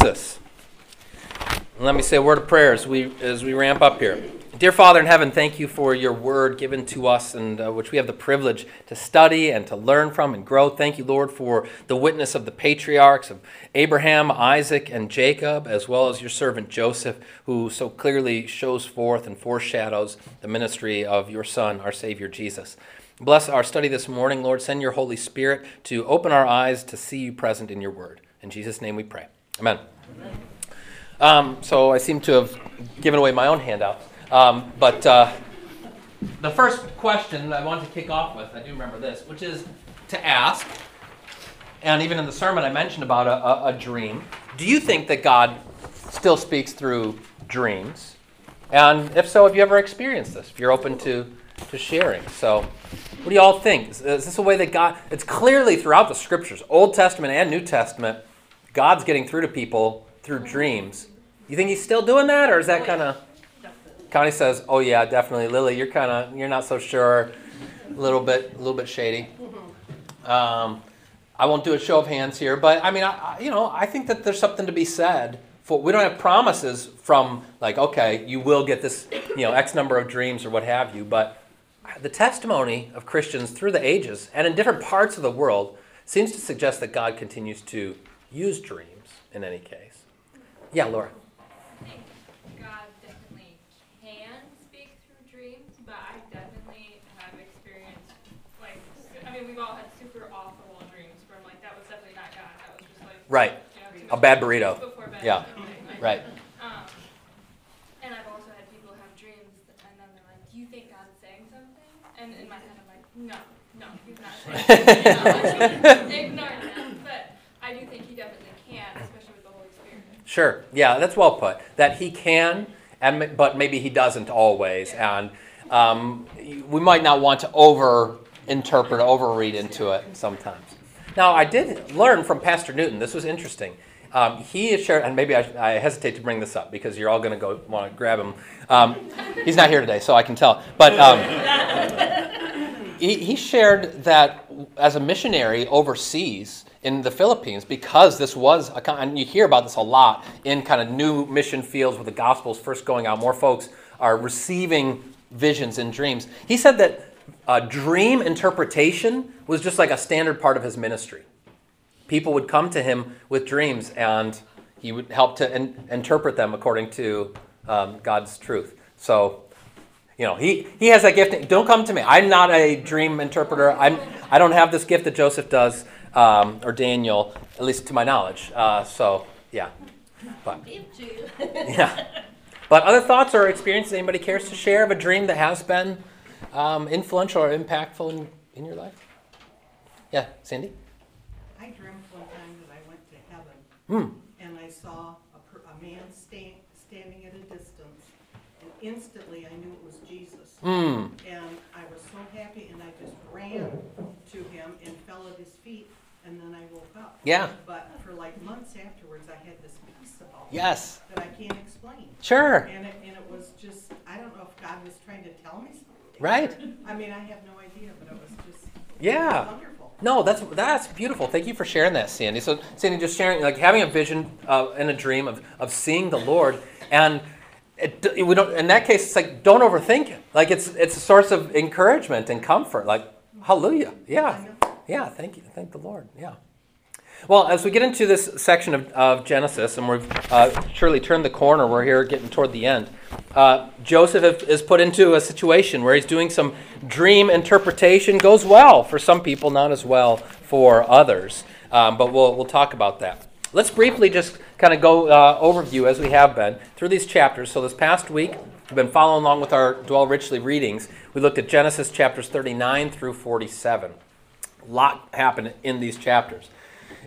Genesis. Let me say a word of prayer as we, as we ramp up here. Dear Father in heaven, thank you for your word given to us and uh, which we have the privilege to study and to learn from and grow. Thank you, Lord, for the witness of the patriarchs of Abraham, Isaac, and Jacob, as well as your servant Joseph, who so clearly shows forth and foreshadows the ministry of your Son, our Savior Jesus. Bless our study this morning, Lord. Send your Holy Spirit to open our eyes to see you present in your word. In Jesus' name we pray. Amen. Um, so I seem to have given away my own handout. Um, but uh, the first question I want to kick off with, I do remember this, which is to ask, and even in the sermon I mentioned about a, a, a dream. Do you think that God still speaks through dreams? And if so, have you ever experienced this? If you're open to, to sharing. So, what do you all think? Is, is this a way that God, it's clearly throughout the scriptures, Old Testament and New Testament, God's getting through to people through dreams. You think he's still doing that, or is that kind of. Connie says, "Oh yeah, definitely." Lily, you're kind of you're not so sure. A little bit, a little bit shady. Um, I won't do a show of hands here, but I mean, I, you know, I think that there's something to be said for. We don't have promises from like, okay, you will get this, you know, X number of dreams or what have you, but the testimony of Christians through the ages and in different parts of the world seems to suggest that God continues to use dreams in any case. Yeah, Laura. I think God definitely can speak through dreams, but I definitely have experienced, like, I mean, we've all had super off the wall dreams from, like, that was definitely not God. That was just like, right. A bad burrito. Bed, Yeah. Right. Um, and I've also had people have dreams, and then they're like, "Do you think God's saying something?" And in my head, I'm like, "No, no, He's not saying anything. Ignore that." But I do think He definitely can, especially with the Holy Spirit. Sure. Yeah, that's well put. That He can, and but maybe He doesn't always, and um, we might not want to over interpret, overread into it sometimes. Now, I did learn from Pastor Newton. This was interesting. Um, he has shared, and maybe I, I, hesitate to bring this up because you're all going to go want to grab him. Um, he's not here today, so I can tell. But um, he, he shared that as a missionary overseas in the Philippines, because this was, a, and you hear about this a lot in kind of new mission fields where the gospel is first going out, more folks are receiving visions and dreams. He said that uh, dream interpretation was just like a standard part of his ministry. People would come to him with dreams, and he would help to in- interpret them according to um, God's truth. So, you know, he, he has that gift. Don't come to me. I'm not a dream interpreter. I'm, I don't have this gift that Joseph does, um, or Daniel, at least to my knowledge. Uh, so, yeah. But, yeah. But other thoughts or experiences anybody cares to share of a dream that has been um, influential or impactful in, in your life? Yeah, Sandy? I dreamt one time that I went to heaven Mm. and I saw a, a man sta- standing at a distance, and instantly I knew it was Jesus. Mm. And I was so happy, and I just ran to him and fell at his feet, and then I woke up. Yeah. But for like months afterwards, I had this peace about Yes. that I can't explain. Sure. And it, and it was just, I don't know if God was trying to tell me something. Right. I mean, I have no idea, but it was just Yeah. wonderful. No, that's that's beautiful. Thank you for sharing that, Sandy. So, Sandy, just sharing, like having a vision uh, and a dream of, of seeing the Lord, and it, we don't. In that case, it's like don't overthink it. Like it's it's a source of encouragement and comfort. Like hallelujah, yeah, yeah. Thank you, thank the Lord. Yeah. Well, as we get into this section of, of Genesis, and we've uh, surely turned the corner, we're here getting toward the end. Uh, Joseph is put into a situation where he's doing some dream interpretation. Goes well for some people, not as well for others. Um, but we'll, we'll talk about that. Let's briefly just kind of go uh, overview, as we have been, through these chapters. So this past week, we've been following along with our Dwell Richly readings. We looked at Genesis chapters 39 through 47. A lot happened in these chapters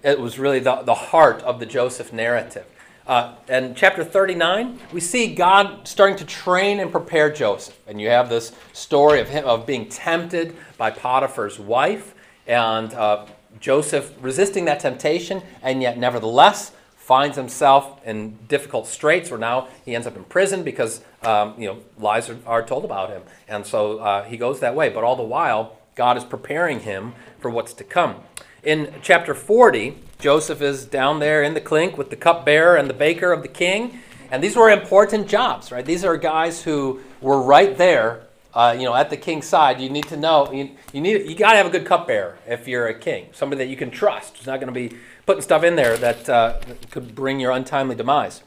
it was really the, the heart of the Joseph narrative. Uh, and chapter 39, we see God starting to train and prepare Joseph. And you have this story of him of being tempted by Potiphar's wife, and uh, Joseph resisting that temptation, and yet nevertheless finds himself in difficult straits where now he ends up in prison because um, you know lies are, are, told about him. And so uh, he goes that way. But all the while, God is preparing him for what's to come. In chapter 40, Joseph is down there in the clink with the cupbearer and the baker of the king. And these were important jobs, right? These are guys who were right there, uh, you know, at the king's side. You need to know, you, you need, you got to have a good cupbearer if you're a king, somebody that you can trust. Who's not going to be putting stuff in there that, uh, could bring your untimely demise.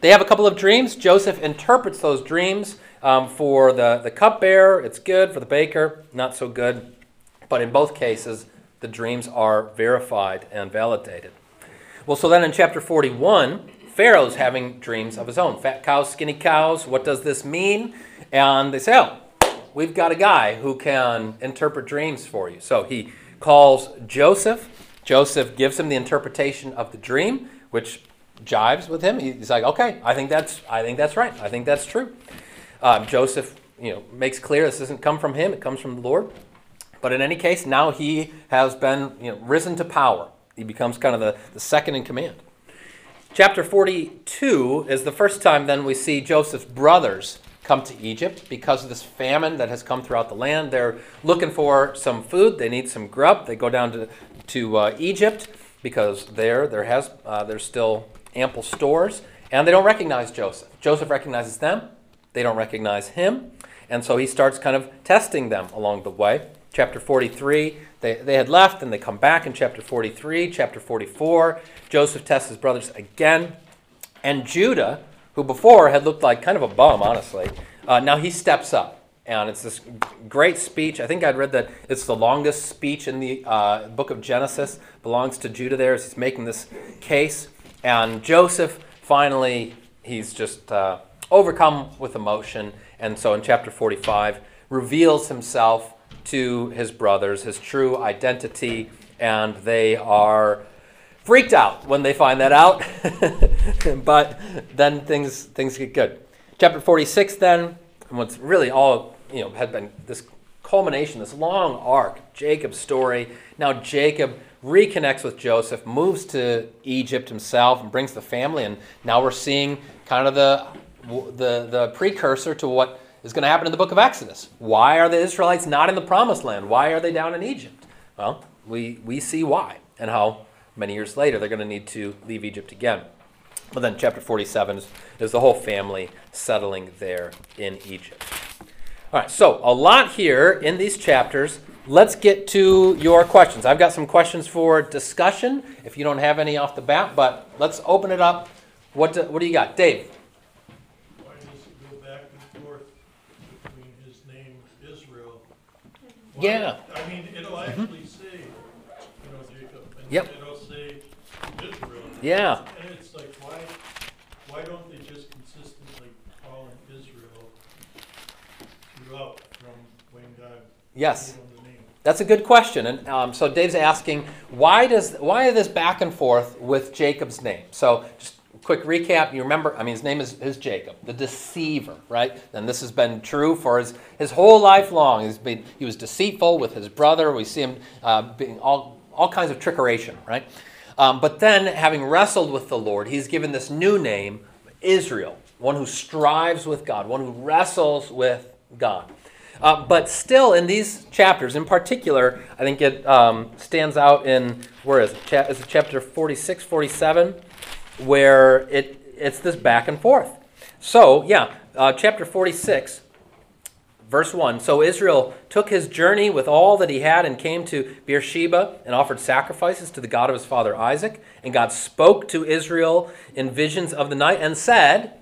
They have a couple of dreams. Joseph interprets those dreams um, for the, the cupbearer. It's good. For the baker, not so good. But in both cases, the dreams are verified and validated. Well, so then in chapter 41, Pharaoh's having dreams of his own fat cows, skinny cows. What does this mean? And they say, oh, we've got a guy who can interpret dreams for you. So he calls Joseph. Joseph gives him the interpretation of the dream, which jives with him. He's like, okay, I think that's, I think that's right. I think that's true. Um, Joseph, you know, makes clear this doesn't come from him; it comes from the Lord. But in any case, now he has been, you know, risen to power. He becomes kind of the, the second in command. Chapter 42 is the first time then we see Joseph's brothers come to Egypt because of this famine that has come throughout the land. They're looking for some food. They need some grub. They go down to, to uh, Egypt because there there has uh, there's still ample stores, and they don't recognize Joseph. Joseph recognizes them. They don't recognize him, and so he starts kind of testing them along the way. Chapter 43, they, they had left and they come back in chapter 43. Chapter 44, Joseph tests his brothers again. And Judah, who before had looked like kind of a bum, honestly, uh, now he steps up. And it's this great speech. I think I'd read that it's the longest speech in the uh, book of Genesis, belongs to Judah there as he's making this case. And Joseph, finally, he's just uh, overcome with emotion. And so in chapter 45, reveals himself to his brothers, his true identity, and they are freaked out when they find that out. but then things things get good. Chapter 46 then, what's really all, you know, had been this culmination, this long arc, Jacob's story. Now Jacob reconnects with Joseph, moves to Egypt himself, and brings the family. And now we're seeing kind of the the, the precursor to what is going to happen in the book of Exodus. Why are the Israelites not in the promised land? Why are they down in Egypt? Well, we, we see why and how many years later they're going to need to leave Egypt again. But then chapter 47 is, is the whole family settling there in Egypt. All right, so a lot here in these chapters. Let's get to your questions. I've got some questions for discussion if you don't have any off the bat, but let's open it up. What do, what do you got? Dave? Why does it go back and forth between his name Israel? Why- Yeah. I mean, it'll actually say, you know, Jacob, and Yep. it'll say Israel. Yeah. And it's like, why, why don't they just consistently call him Israel throughout from when God Yes. gave him the name? That's a good question, and um, so Dave's asking why does why is this back and forth with Jacob's name? So just quick recap. You remember? I mean, his name is, is Jacob, the deceiver, right? And this has been true for his his whole life long. He's been he was deceitful with his brother. We see him uh, being all all kinds of trickeration, right? Um, but then, having wrestled with the Lord, he's given this new name, Israel, one who strives with God, one who wrestles with God. Uh, but still, in these chapters, in particular, I think it um, stands out in, where is it? Cha- is it chapter 46, 47, where it, it's this back and forth. So, yeah, uh, chapter 46, verse 1. So Israel took his journey with all that he had and came to Beersheba and offered sacrifices to the God of his father Isaac. And God spoke to Israel in visions of the night and said,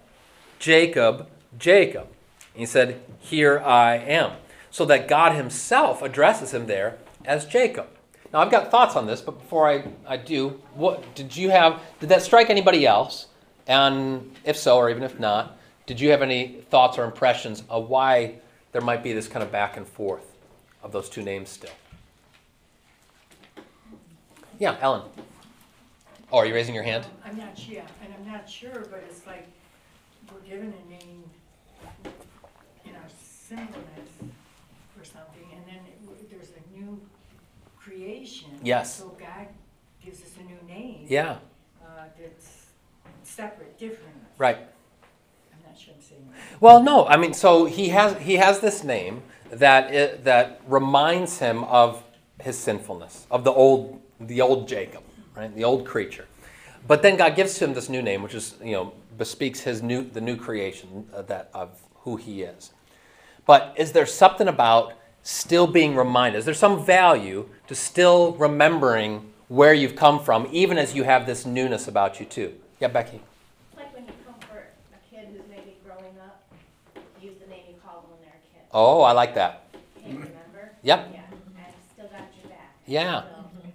Jacob, Jacob. And He said, Here I am. So that God himself addresses him there as Jacob. Now I've got thoughts on this, but before I, I do, what did you have did that strike anybody else? And if so, or even if not, did you have any thoughts or impressions of why there might be this kind of back and forth of those two names still? Yeah, Ellen. Oh, are you raising your hand? I'm not sure, and I'm not sure, but it's like, we're given a name in our singleness or something, and then it w- there's a new creation. Yes. So God gives us a new name. Yeah, Uh, that's separate, different. right. I'm not sure I'm saying that. Well, no, I mean, so he has he has this name that it, that reminds him of his sinfulness, of the old, the old Jacob, right? The old creature. But then God gives him this new name, which is, you know, bespeaks his new, the new creation that of who he is. But is there something about still being reminded? Is there some value to still remembering where you've come from, even as you have this newness about you too? Yeah, Becky. It's like when you comfort a kid who's maybe growing up, use the name you called them when they're a kid. Oh, I like that. Hey, mm-hmm. remember? Yep. Yeah, I still got your back. Yeah. So, mm-hmm.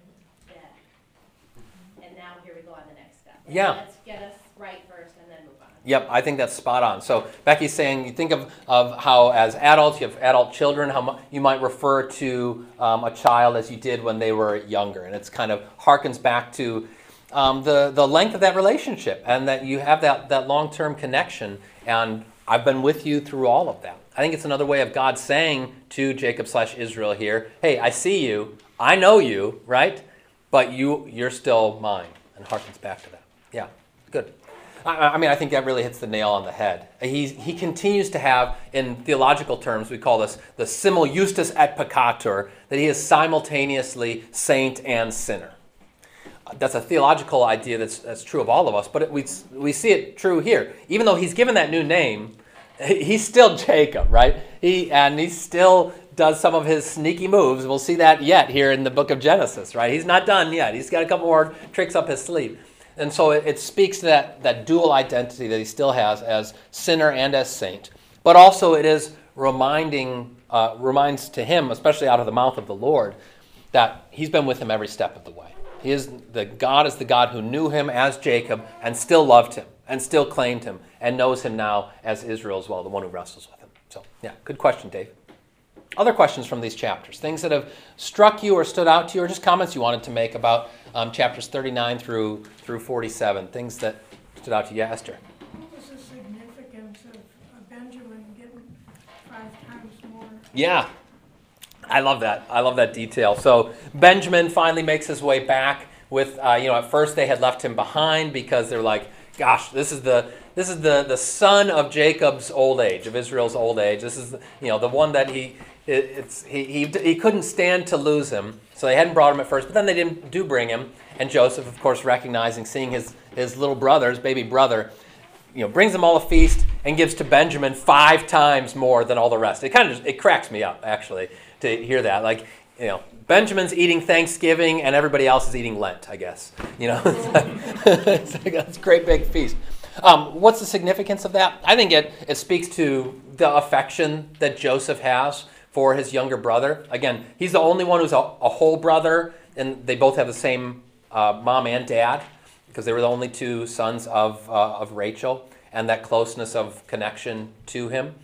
yeah. And now here we go on the next step. Yeah. Let's get us right first and then move on. Yep, I think that's spot on. So Becky's saying you think of, of how as adults you have adult children, how you might refer to um, a child as you did when they were younger, and it's kind of harkens back to um, the the length of that relationship, and that you have that that long term connection. And I've been with you through all of that. I think it's another way of God saying to Jacob slash Israel here, "Hey, I see you, I know you, right? But you you're still mine," and harkens back to that. Yeah, good. I, I mean, I think that really hits the nail on the head. He, he continues to have, in theological terms, we call this the simul justus et peccator, that he is simultaneously saint and sinner. That's a theological idea that's, that's true of all of us, but it, we, we see it true here. Even though he's given that new name, he's still Jacob, right? He, and he still does some of his sneaky moves. We'll see that yet here in the book of Genesis, right? He's not done yet. He's got a couple more tricks up his sleeve. And so it, it speaks to that, that dual identity that he still has as sinner and as saint. But also it is reminding, uh, reminds to him, especially out of the mouth of the Lord, that he's been with him every step of the way. He is the God is the God who knew him as Jacob and still loved him and still claimed him and knows him now as Israel as well, the one who wrestles with him. So yeah, good question, Dave. Other questions from these chapters, things that have struck you or stood out to you, or just comments you wanted to make about um, chapters 39 through through 47, things that stood out to you, Esther. What was the significance of of Benjamin getting five times more? Yeah, I love that. I love that detail. So Benjamin finally makes his way back. With uh, you know, at first they had left him behind because they're like, "Gosh, this is the this is the the son of Jacob's old age, of Israel's old age. This is you know the one that he it, it's he, he he couldn't stand to lose him. So they hadn't brought him at first, but then they didn't do bring him. And Joseph, of course, recognizing, seeing his his little brother, his baby brother, you know, brings them all a feast and gives to Benjamin five times more than all the rest. It kind of just, it cracks me up actually to hear that. Like, you know, Benjamin's eating Thanksgiving and everybody else is eating Lent. I guess you know, it's like, it's like a great big feast. Um, what's the significance of that? I think it it speaks to the affection that Joseph has for his younger brother. Again, he's the only one who's a, a whole brother, and they both have the same uh, mom and dad because they were the only two sons of, uh, of Rachel and that closeness of connection to him.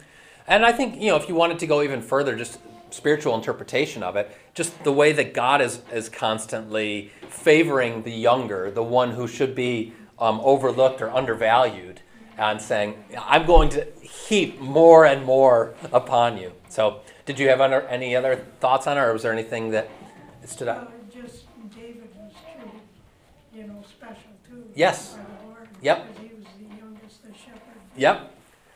And I think, you know, if you wanted to go even further, just spiritual interpretation of it, just the way that God is, is constantly favoring the younger, the one who should be um, overlooked or undervalued, and saying, I'm going to heap more and more upon you. So, did you have any other thoughts on it, or was there anything that stood out? Uh, Just David was treated, you know, special too. Yes. Lord. Yep. He was the youngest, the shepherd. Yep.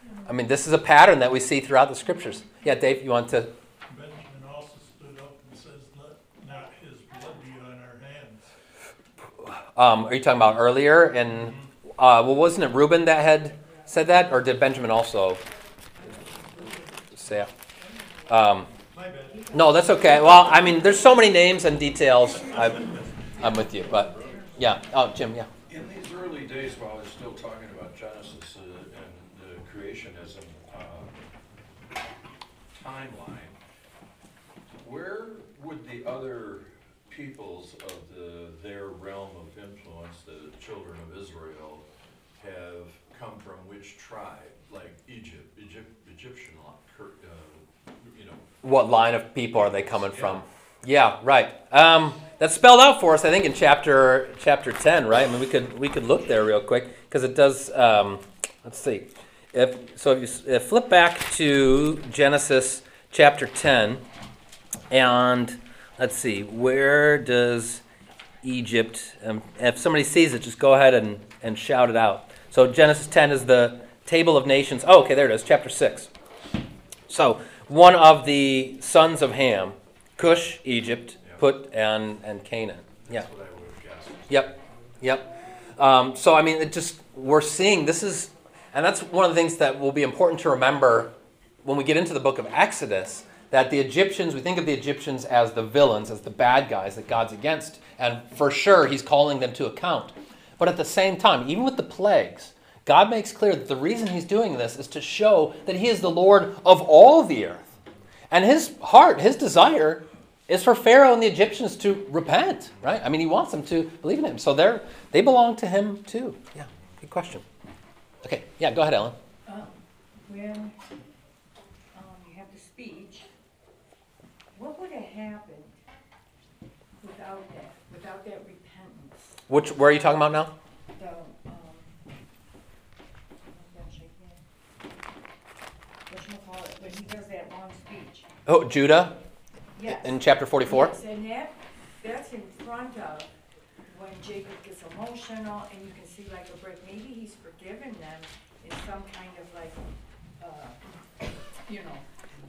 you know. I mean, this is a pattern that we see throughout the scriptures. Yeah, Dave, you want to? Benjamin also stood up and says, let not his blood be on our hands. Um, are you talking about earlier? And uh, well, wasn't it Reuben that had said that, or did Benjamin also say it? Um, no, that's okay. Well, I mean, there's so many names and details. I'm, I'm with you, but yeah. Oh, Jim, yeah. In these early days, while we're still talking about Genesis uh, and the creationism uh, timeline, where would the other peoples of the, their realm of the children of Israel, have come from which tribe? Like Egypt, Egypt, Egyptian, uh, you know, What line of people are they coming from? Yeah, right. Um, that's spelled out for us, I think, in chapter chapter ten, right? I mean, we could we could look there real quick because it does. Um, let's see. If so, if you if flip back to Genesis chapter ten, and let's see, where does Egypt? Um, if somebody sees it, just go ahead and and shout it out. So Genesis ten is the table of nations. Oh, okay, there it is, chapter six. So, one of the sons of Ham, Cush, Egypt, Yeah. Put and, and Canaan. Yeah. What I would have guessed. Yep, yep. Um, so I mean, it just we're seeing this is, and that's one of the things that will be important to remember when we get into the book of Exodus. That the Egyptians, we think of the Egyptians as the villains, as the bad guys that God's against, and for sure He's calling them to account. But at the same time, even with the plagues, God makes clear that the reason He's doing this is to show that He is the Lord of all the earth. And His heart, His desire, is for Pharaoh and the Egyptians to repent, right? I mean, he wants them to believe in him. So they're, they belong to him too. Yeah, good question. Okay, yeah, go ahead, Ellen. Um, When, um, you have the speech, what would have happened without that, without that repentance? Which, where are you talking about now? The, um, gosh, I can't- whatchamacallit, when he does that long speech. Oh, Judah Yes. in chapter 44? Yes, and that, that's in front of when Jacob gets emotional and you can see like a break, maybe he's forgiven them in some kind of like, uh, you know,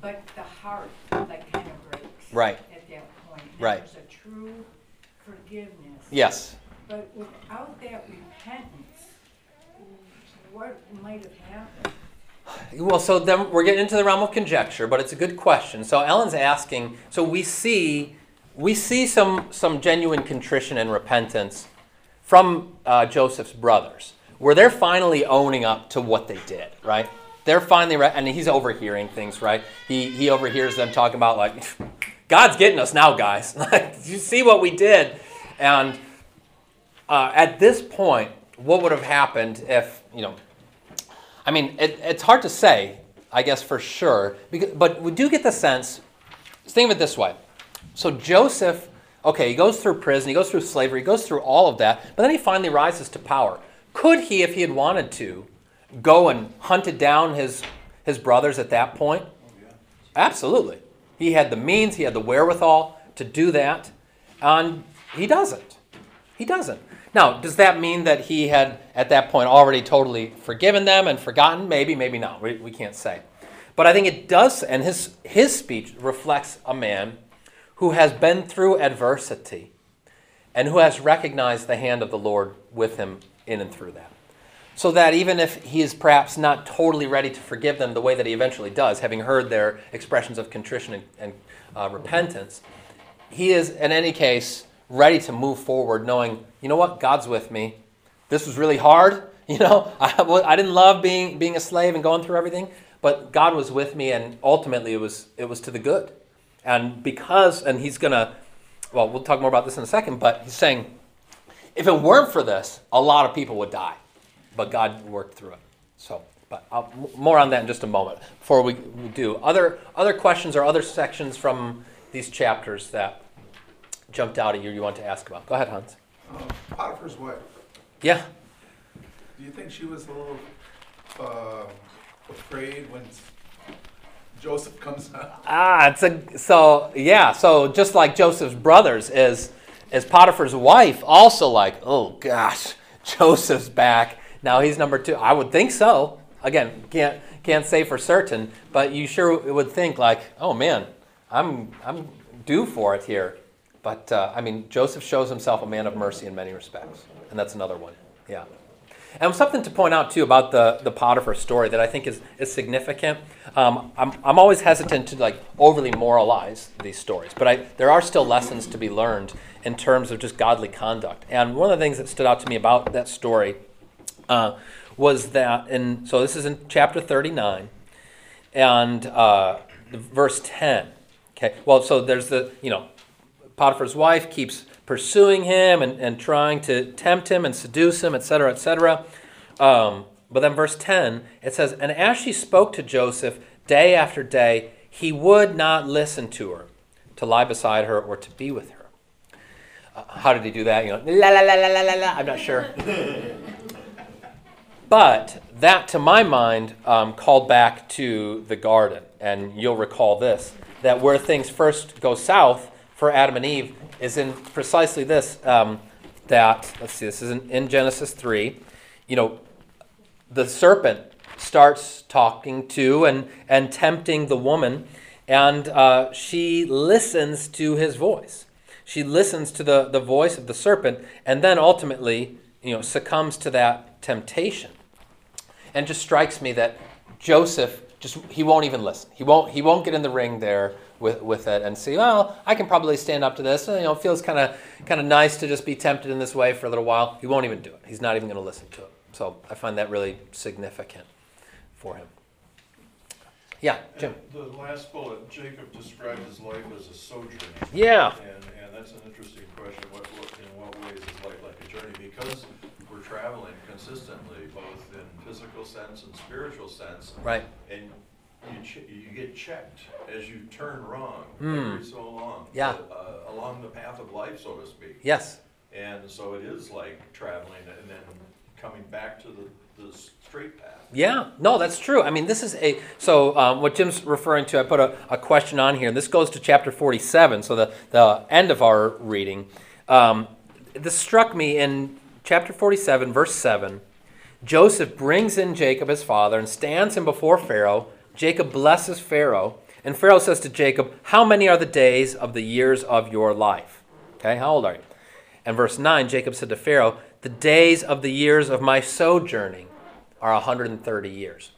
but the heart like kind of breaks. Right. At that point. And Right. There's a true forgiveness. Yes. But without that repentance, what might have happened? Well, so then we're getting into the realm of conjecture, but it's a good question. So Ellen's asking. So we see, we see some some genuine contrition and repentance from uh, Joseph's brothers, where they're finally owning up to what they did. Right? They're finally, re- and he's overhearing things. Right? He he overhears them talking about like, God's getting us now, guys. Like, you see what we did, and uh, at this point, what would have happened if you know? I mean, it, it's hard to say, I guess for sure, because, but we do get the sense. Think of it this way: so Joseph, okay, he goes through prison, he goes through slavery, he goes through all of that, but then he finally rises to power. Could he, if he had wanted to, go and hunted down his his brothers at that point? Absolutely. He had the means, he had the wherewithal to do that, and he doesn't. He doesn't. Now, does that mean that he had at that point already totally forgiven them and forgotten? Maybe, maybe not. We, we can't say. But I think it does, and his, his speech reflects a man who has been through adversity and who has recognized the hand of the Lord with him in and through that. So that even if he is perhaps not totally ready to forgive them the way that he eventually does, having heard their expressions of contrition and, and uh, repentance, he is, in any case, ready to move forward, knowing, you know what, God's with me. This was really hard. You know, I, I didn't love being, being a slave and going through everything, but God was with me, and ultimately it was, it was to the good. And because, and he's going to, well, we'll talk more about this in a second, but he's saying, if it weren't for this, a lot of people would die. But God worked through it. So, but I'll, more on that in just a moment before we, we do. Other, other questions or other sections from these chapters that jumped out at you you want to ask about? Go ahead, Hans. Um, Potiphar's wife, Yeah. do you think she was a little uh, afraid when Joseph comes out? Ah, it's a so yeah. So just like Joseph's brothers, is is Potiphar's wife also like, oh gosh, Joseph's back now? He's number two. I would think so. Again, can't can't say for certain, but you sure would think like, oh man, I'm I'm due for it here. But uh, I mean, Joseph shows himself a man of mercy in many respects, and that's another one. Yeah. And something to point out too about the, the Potiphar story that I think is, is significant. Um, I'm, I'm always hesitant to like overly moralize these stories, but I, there are still lessons to be learned in terms of just godly conduct. And one of the things that stood out to me about that story uh, was that, in so this is in chapter 39, and uh, verse 10. Okay, well, so there's the, you know, Potiphar's wife keeps pursuing him and, and trying to tempt him and seduce him, etc., etc. Um, but then, verse 10, it says, And as she spoke to Joseph day after day, he would not listen to her to lie beside her or to be with her. Uh, how did he do that? You know, la la la la la la la. I'm not sure. But that, to my mind, um, called back to the garden. And you'll recall this that where things first go south for Adam and Eve is in precisely this um, that, let's see, this is in, in Genesis 3. You know, the serpent starts talking to and, and tempting the woman, and uh, she listens to his voice. She listens to the, the voice of the serpent and then ultimately, you know, succumbs to that temptation. And just strikes me that Joseph just he won't even listen. He won't he won't get in the ring there with, with it and see, well, I can probably stand up to this. You know, it feels kind of kind of nice to just be tempted in this way for a little while. He won't even do it. He's not even going to listen to it. So I find that really significant for him. Yeah, Jim. And The last bullet, Jacob described his life as a sojourner. Yeah. And, and that's an interesting question, what, what, in what ways is life like a journey? Because we're traveling consistently, both in physical sense and spiritual sense. Right. And you, ch- you get checked as you turn wrong Hmm. every so long. Yeah. uh, Along the path of life, so to speak. Yes. And so it is like traveling and then coming back to the, the straight path. Yeah, no, that's true. I mean, this is a so um, what Jim's referring to. I put a, a question on here, and this goes to chapter forty-seven, so the the end of our reading. Um, this struck me in chapter forty-seven, verse seven. Joseph brings in Jacob his father and stands him before Pharaoh. Jacob blesses Pharaoh, and Pharaoh says to Jacob, "How many are the days of the years of your life?" Okay, how old are you? And verse 9, Jacob said to Pharaoh, The days of the years of my sojourning are 130 years.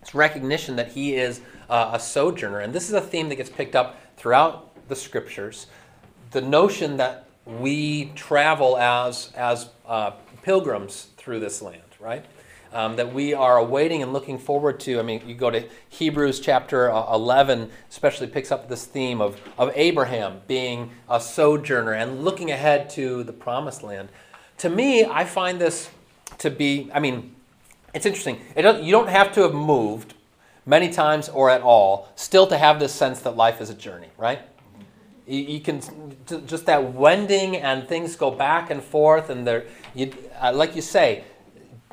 It's recognition that he is uh, a sojourner. And this is a theme that gets picked up throughout the scriptures. The notion that we travel as, as uh, pilgrims through this land, right? Um, that we are awaiting and looking forward to. I mean, you go to Hebrews chapter uh, 11, especially picks up this theme of, of Abraham being a sojourner and looking ahead to the promised land. To me, I find this to be, I mean, it's interesting. It don't, you don't have to have moved many times or at all still to have this sense that life is a journey, right? You, can just that wending and things go back and forth, and there, you, uh, like you say,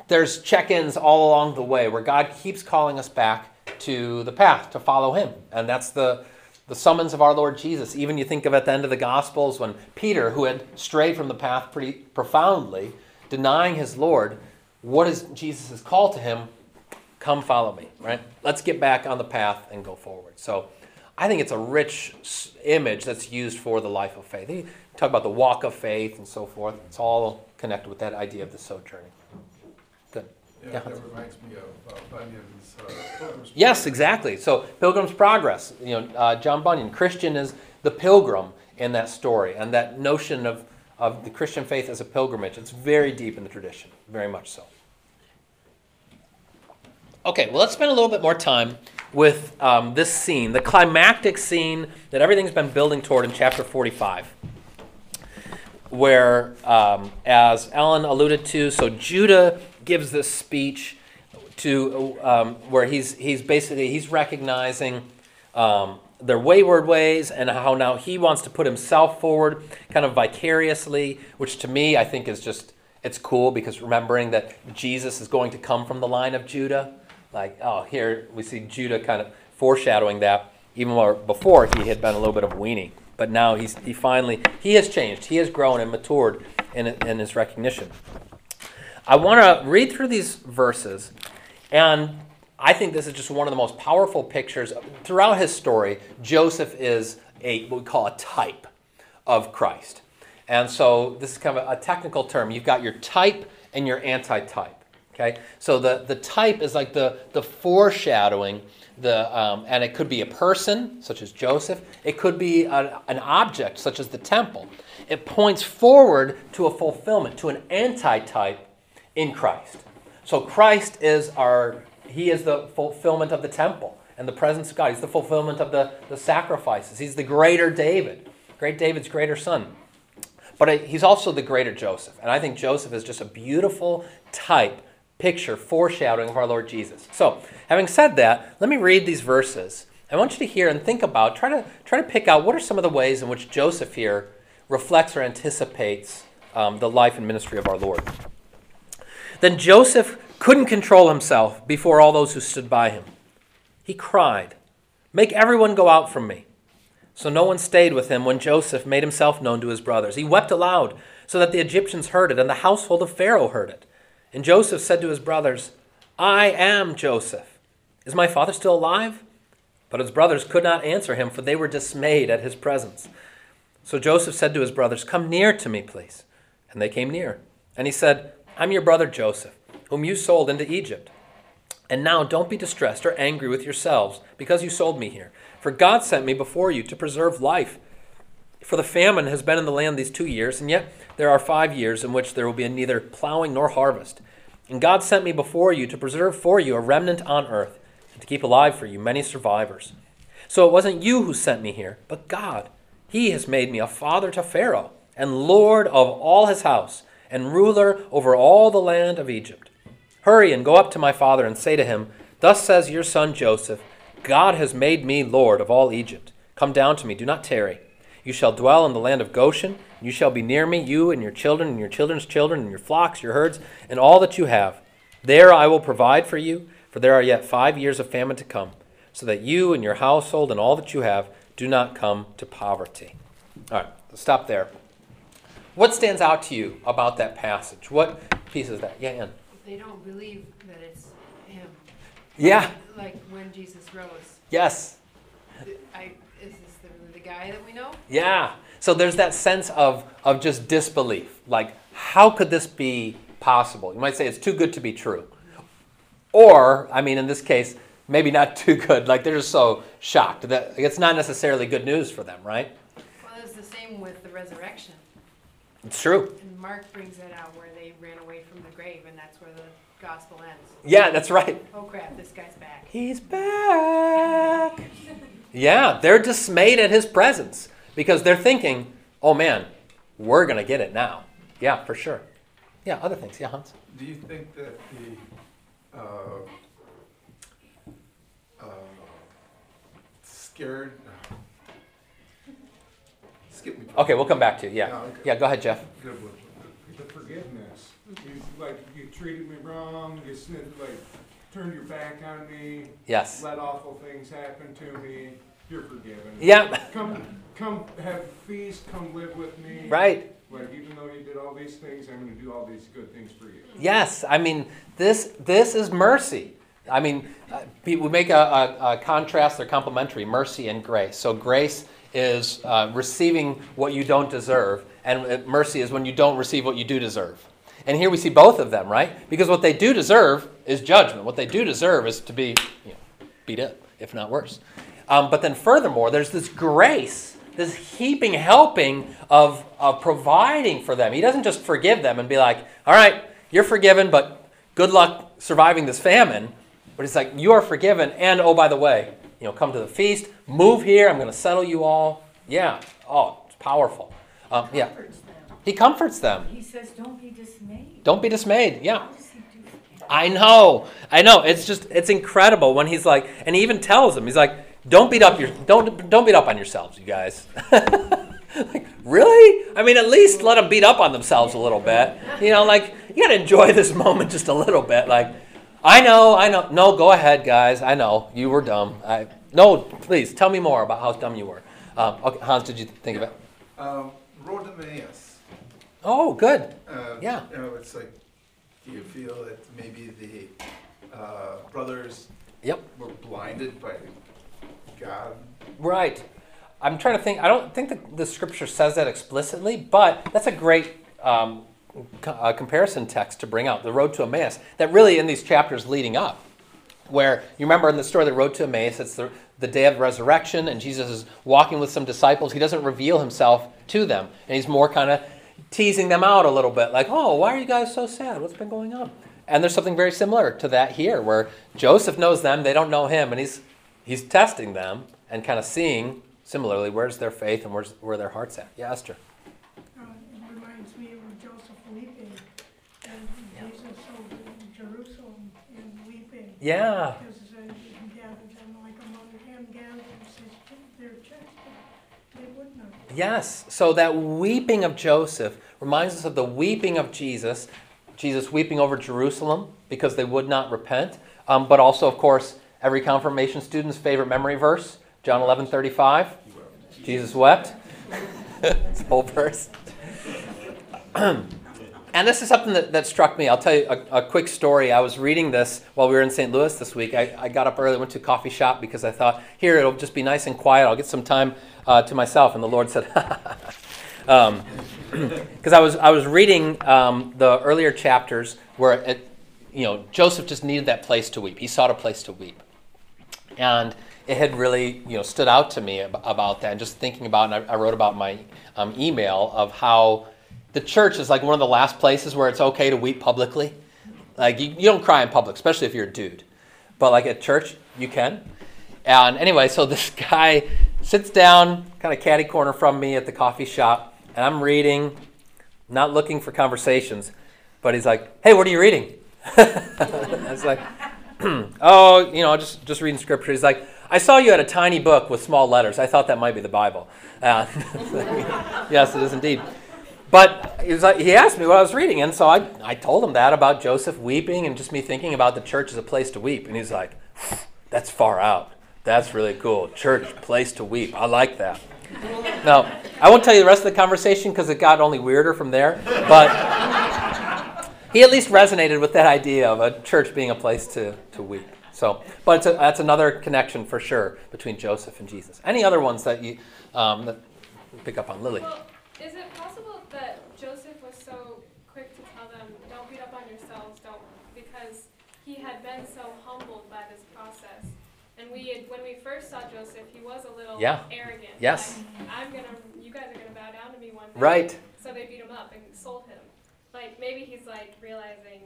there's check-ins all along the way where God keeps calling us back to the path to follow Him, and that's the the summons of our Lord Jesus. Even you think of at the end of the Gospels when Peter, who had strayed from the path pretty profoundly, denying his Lord, what is Jesus' call to him? Come follow me, right? Let's get back on the path and go forward. So I think it's a rich image that's used for the life of faith. You talk about the walk of faith and so forth. It's all connected with that idea of the sojourning. Good. Yeah, Yeah. that reminds me of uh, Bunyan's uh, Pilgrim's Yes, exactly. So Pilgrim's Progress. You know, uh, John Bunyan, Christian is the pilgrim in that story, and that notion of of the Christian faith as a pilgrimage. It's very deep in the tradition, very much so. Okay, well, let's spend a little bit more time with um, this scene, the climactic scene that everything's been building toward in chapter 45, where, um, as Ellen alluded to, so Judah gives this speech to um, where he's he's basically he's recognizing um, their wayward ways and how now he wants to put himself forward kind of vicariously which to me i think is just it's cool because remembering that jesus is going to come from the line of judah like oh here we see judah kind of foreshadowing that even more before he had been a little bit of weenie but now he's he finally he has changed he has grown and matured in, in his recognition i want to read through these verses and I think this is just one of the most powerful pictures. Throughout his story, Joseph is a what we call a type of Christ. And so this is kind of a technical term. You've got your type and your anti-type. Okay, so the, the type is like the, the foreshadowing, the, um, and it could be a person, such as Joseph. It could be a, an object, such as the temple. It points forward to a fulfillment, to an anti-type in Christ. So Christ is our, he is the fulfillment of the temple and the presence of God. He's the fulfillment of the, the sacrifices. He's the greater David, great David's greater son. But he's also the greater Joseph. And I think Joseph is just a beautiful type, picture, foreshadowing of our Lord Jesus. So, having said that, let me read these verses. I want you to hear and think about, try to, try to pick out what are some of the ways in which Joseph here reflects or anticipates um, the life and ministry of our Lord. Then Joseph couldn't control himself before all those who stood by him. He cried, Make everyone go out from me. So no one stayed with him when Joseph made himself known to his brothers. He wept aloud, so that the Egyptians heard it, and the household of Pharaoh heard it. And Joseph said to his brothers, I am Joseph. Is my father still alive? But his brothers could not answer him, for they were dismayed at his presence. So Joseph said to his brothers, Come near to me, please. And they came near. And he said, I'm your brother Joseph, whom you sold into Egypt. And now don't be distressed or angry with yourselves because you sold me here. For God sent me before you to preserve life. For the famine has been in the land these two years, and yet there are five years in which there will be neither plowing nor harvest. And God sent me before you to preserve for you a remnant on earth, and to keep alive for you many survivors. So it wasn't you who sent me here, but God. He has made me a father to Pharaoh, and Lord of all his house, and ruler over all the land of Egypt. Hurry and go up to my father and say to him, Thus says your son Joseph, God has made me Lord of all Egypt. Come down to me, do not tarry. You shall dwell in the land of Goshen, you shall be near me, you and your children, and your children's children, and your flocks, your herds, and all that you have. There I will provide for you, for there are yet five years of famine to come, so that you and your household and all that you have do not come to poverty. All right, let's stop there. What stands out to you about that passage? What piece is that? Yeah, Ann. They don't believe that it's him. Yeah, Like when Jesus rose. yes, I, is this the, the guy that we know? yeah. So there's that sense of, of just disbelief. Like, how could this be possible? You might say it's too good to be true. Or, I mean, in this case, maybe not too good. Like, they're just so shocked that it's not necessarily good news for them, right? Well, it's the same with the resurrection. It's true. And Mark brings that out where they ran away from the grave, and that's where the gospel ends. Yeah, that's right. Oh crap, this guy's back. He's back. Yeah, they're dismayed at his presence because they're thinking, oh man, we're going to get it now. Yeah, for sure. Yeah, other things. Yeah, Hans. Do you think that the, uh, uh, scared, skip me. Okay, we'll come back to you. Yeah, Yeah. okay. Yeah, go ahead, Jeff. Good one. the forgiveness. You, like, you treated me wrong, you snid, like, turned your back on me, Yes. let awful things happen to me, you're forgiven. Yeah, Come, come have a feast, come live with me. right. Like, even though you did all these things, I'm gonna do all these good things for you. Yes, I mean this. This is mercy. I mean, uh, we we make a, a, a contrast. They're complementary. Mercy and grace. So grace is uh, receiving what you don't deserve, and uh, mercy is when you don't receive what you do deserve. And here we see both of them, right? Because what they do deserve is judgment. What they do deserve is to be you know, beat up, if not worse. Um, but then, furthermore, there's this grace, this heaping helping of, of providing for them. He doesn't just forgive them and be like, all right, you're forgiven, but good luck surviving this famine. But it's like, you are forgiven, and oh, by the way, you know, come to the feast, move here, I'm going to settle you all. Yeah, oh, it's powerful. Um, yeah. He comforts them. He says, don't be dismayed. Don't be dismayed. Yeah. How does he do that? I know. I know. It's just it's incredible when he's like and he even tells them, he's like, Don't beat up your don't don't beat up on yourselves, you guys. like, really? I mean at least let them beat up on themselves a little bit. You know, like you gotta enjoy this moment just a little bit. Like, I know, I know. No, go ahead, guys. I know. You were dumb. I no, please tell me more about how dumb you were. Um, okay, Hans, did you think of it? Um, Road to Emmaus. Oh, good. Uh, Yeah. You know, it's like, do you feel that maybe the uh, brothers Yep. were blinded by God? Right. I'm trying to think. I don't think the, the scripture says that explicitly, but that's a great um, co- uh, comparison text to bring out the road to Emmaus. That really, in these chapters leading up, where you remember in the story, the road to Emmaus, it's the, the day of resurrection, and Jesus is walking with some disciples. He doesn't reveal himself to them, and he's more kind of teasing them out a little bit, like, "Oh, why are you guys so sad? What's been going on?" And there's something very similar to that here, where Joseph knows them, they don't know him, and he's he's testing them and kind of seeing similarly where's their faith and where's where their heart's at. Yeah, Esther. Uh, It reminds me of Joseph weeping, and Jesus over in Jerusalem and weeping. Yeah. Because uh, he gathered them like among him gathered his, their children. They wouldn't have. Yes. So that weeping of Joseph reminds us of the weeping of Jesus. Jesus weeping over Jerusalem because they would not repent. Um, but also, of course, every confirmation student's favorite memory verse, John 11 35. Jesus wept. it's whole verse. And this is something that, that struck me. I'll tell you a, a quick story. I was reading this while we were in St. Louis this week. I, I got up early, went to a coffee shop because I thought, here, it'll just be nice and quiet. I'll get some time uh, to myself. And the Lord said, because um, I was I was reading um, the earlier chapters where it, you know Joseph just needed that place to weep. He sought a place to weep, and it had really you know stood out to me ab- about that. And just thinking about, and I, I wrote about my um, email of how the church is like one of the last places where it's okay to weep publicly. Like you, you don't cry in public, especially if you're a dude, but like at church you can. And anyway, so this guy sits down, kind of catty corner from me at the coffee shop, and I'm reading, not looking for conversations, but he's like, "Hey, what are you reading?" I was like, "Oh, you know, just just reading scripture." He's like, "I saw you had a tiny book with small letters. I thought that might be the Bible." Uh, yes, it is indeed. But he, was like, he asked me what I was reading, and so I, I told him that about Joseph weeping and just me thinking about the church as a place to weep. And he's like, "That's far out." That's really cool. Church, place to weep. I like that. Now, I won't tell you the rest of the conversation because it got only weirder from there, but he at least resonated with that idea of a church being a place to, to weep. So, but a, that's another connection for sure between Joseph and Jesus. Any other ones that you um, that pick up on, Lily? Well, is it possible that Joseph was so quick to tell them, don't beat up on yourselves, don't, because he had been so humbled by this process. And we had, when we first saw Joseph, he was a little Yeah. arrogant. Yes. Like, I'm gonna, you guys are gonna bow down to me one day. Right. So they beat him up and sold him. Like maybe he's like realizing,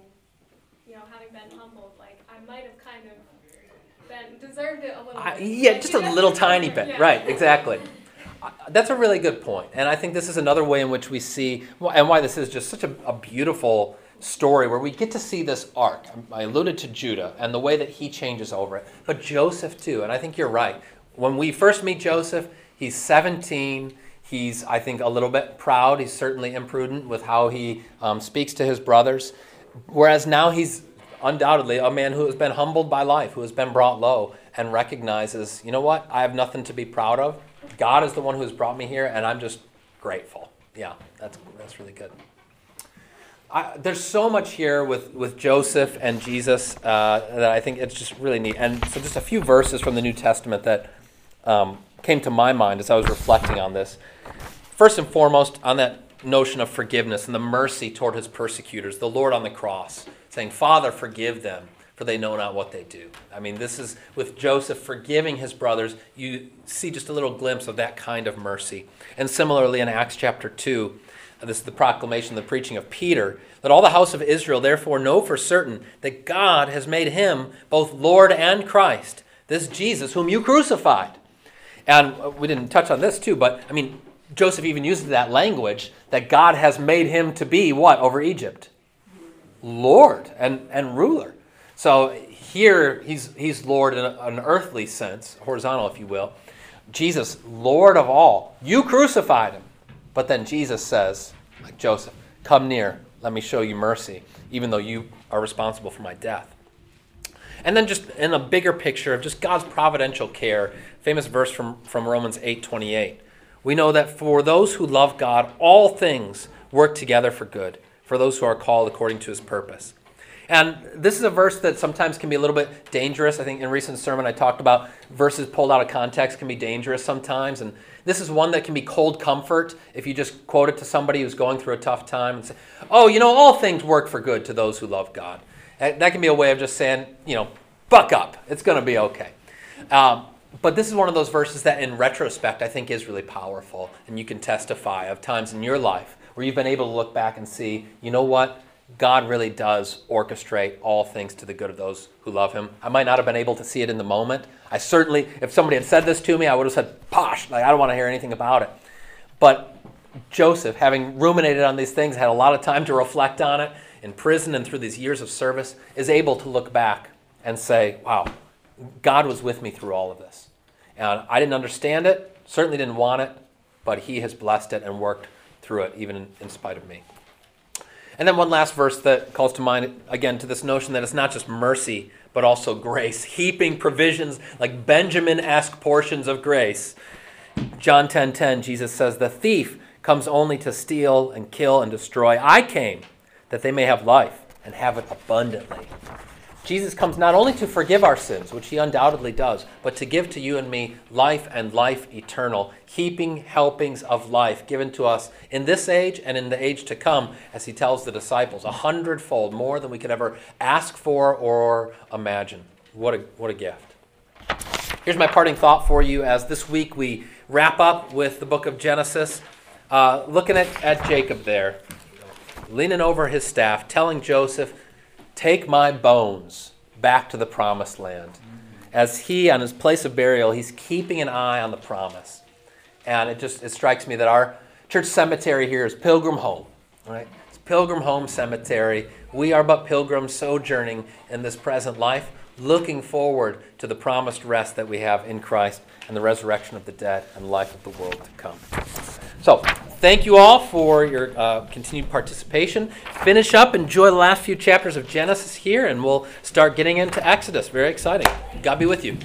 you know, having been humbled, like I might have kind of been deserved it a little I, bit. yeah, Like, just a little tiny bit. Yeah. Right, exactly. That's a really good point. And I think this is another way in which we see, and why this is just such a, a beautiful story where we get to see this arc. I alluded to Judah and the way that he changes over it, but Joseph too. And I think you're right. When we first meet Joseph, he's 17. He's, I think, a little bit proud. He's certainly imprudent with how he um, speaks to his brothers. Whereas now he's undoubtedly a man who has been humbled by life, who has been brought low, and recognizes, you know what, I have nothing to be proud of. God is the one who has brought me here, and I'm just grateful. Yeah, that's, that's really good. I, there's so much here with, with Joseph and Jesus uh, that I think it's just really neat. And so, just a few verses from the New Testament that um, came to my mind as I was reflecting on this. First and foremost, on that notion of forgiveness and the mercy toward his persecutors, the Lord on the cross saying, Father, forgive them, for they know not what they do. I mean, this is with Joseph forgiving his brothers, you see just a little glimpse of that kind of mercy. And similarly, in Acts chapter 2, uh, this is the proclamation, the preaching of Peter. Let all the house of Israel therefore know for certain that God has made him both Lord and Christ, this Jesus whom you crucified. And we didn't touch on this too, but I mean, Joseph even uses that language that God has made him to be what over Egypt? Lord and, and ruler. So here he's, he's Lord in an earthly sense, horizontal, if you will. Jesus, Lord of all. You crucified him. But then Jesus says, like Joseph, come near, let me show you mercy, even though you are responsible for my death. And then just in a bigger picture of just God's providential care, famous verse from, from Romans 8:28. We know that for those who love God, all things work together for good, for those who are called according to his purpose. And this is a verse that sometimes can be a little bit dangerous. I think in a recent sermon I talked about verses pulled out of context can be dangerous sometimes. And this is one that can be cold comfort if you just quote it to somebody who's going through a tough time and say, oh, you know, all things work for good to those who love God. That that can be a way of just saying, you know, buck up. It's going to be okay. Um, but this is one of those verses that, in retrospect, I think is really powerful. And you can testify of times in your life where you've been able to look back and see, you know what? God really does orchestrate all things to the good of those who love Him. I might not have been able to see it in the moment. I certainly, if somebody had said this to me, I would have said, posh, like I don't want to hear anything about it. But Joseph, having ruminated on these things, had a lot of time to reflect on it in prison and through these years of service, is able to look back and say, wow, God was with me through all of this. And I didn't understand it, certainly didn't want it, but He has blessed it and worked through it, even in, spite of me. And then one last verse that calls to mind, again, to this notion that it's not just mercy, but also grace, heaping provisions like Benjamin esque portions of grace. John 10:10, Jesus says, The thief comes only to steal and kill and destroy. I came that they may have life and have it abundantly. Jesus comes not only to forgive our sins, which he undoubtedly does, but to give to you and me life and life eternal, heaping helpings of life given to us in this age and in the age to come, as he tells the disciples, a hundredfold more than we could ever ask for or imagine. What a, what a gift. Here's my parting thought for you as this week we wrap up with the book of Genesis, uh, looking at, at Jacob there, leaning over his staff, telling Joseph, Take my bones back to the promised land. Mm. As he, on his place of burial, he's keeping an eye on the promise. And it just it strikes me that our church cemetery here is Pilgrim Home, right? It's Pilgrim Home Cemetery. We are but pilgrims sojourning in this present life, looking forward to the promised rest that we have in Christ and the resurrection of the dead and life of the world to come. So, thank you all for your uh, continued participation. Finish up, enjoy the last few chapters of Genesis here, and we'll start getting into Exodus. Very exciting. God be with you.